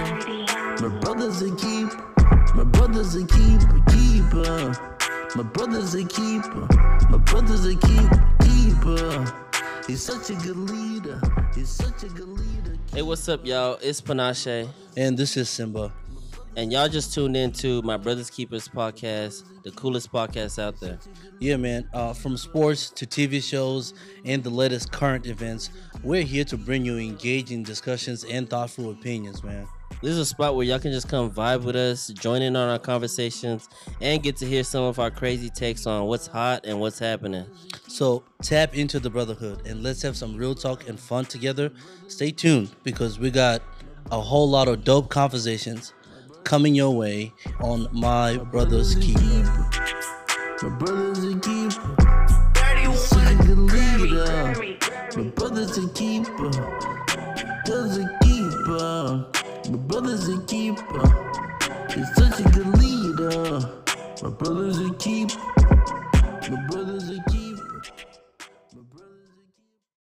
My brother's a keeper. My brother's a keeper, keeper. My brother's a keeper. My brother's a keeper, keeper. He's such a good leader. He's such a good leader. Hey, what's up, y'all? It's Panashe, And this is Simba. And y'all just tuned into my Brothers Keepers podcast, the coolest podcast out there. Yeah, man. Uh, from sports to TV shows and the latest current events, we're here to bring you engaging discussions and thoughtful opinions, man. This is a spot where y'all can just come vibe with us, join in on our conversations, and get to hear some of our crazy takes on what's hot and what's happening. So tap into the brotherhood and let's have some real talk and fun together. Stay tuned because we got a whole lot of dope conversations coming your way on My Brother's Keeper. My brother's a keeper. Leader. My brother's a keeper. Brother's a keeper. My brother's a keeper. He's such a good leader. My brother's a keeper.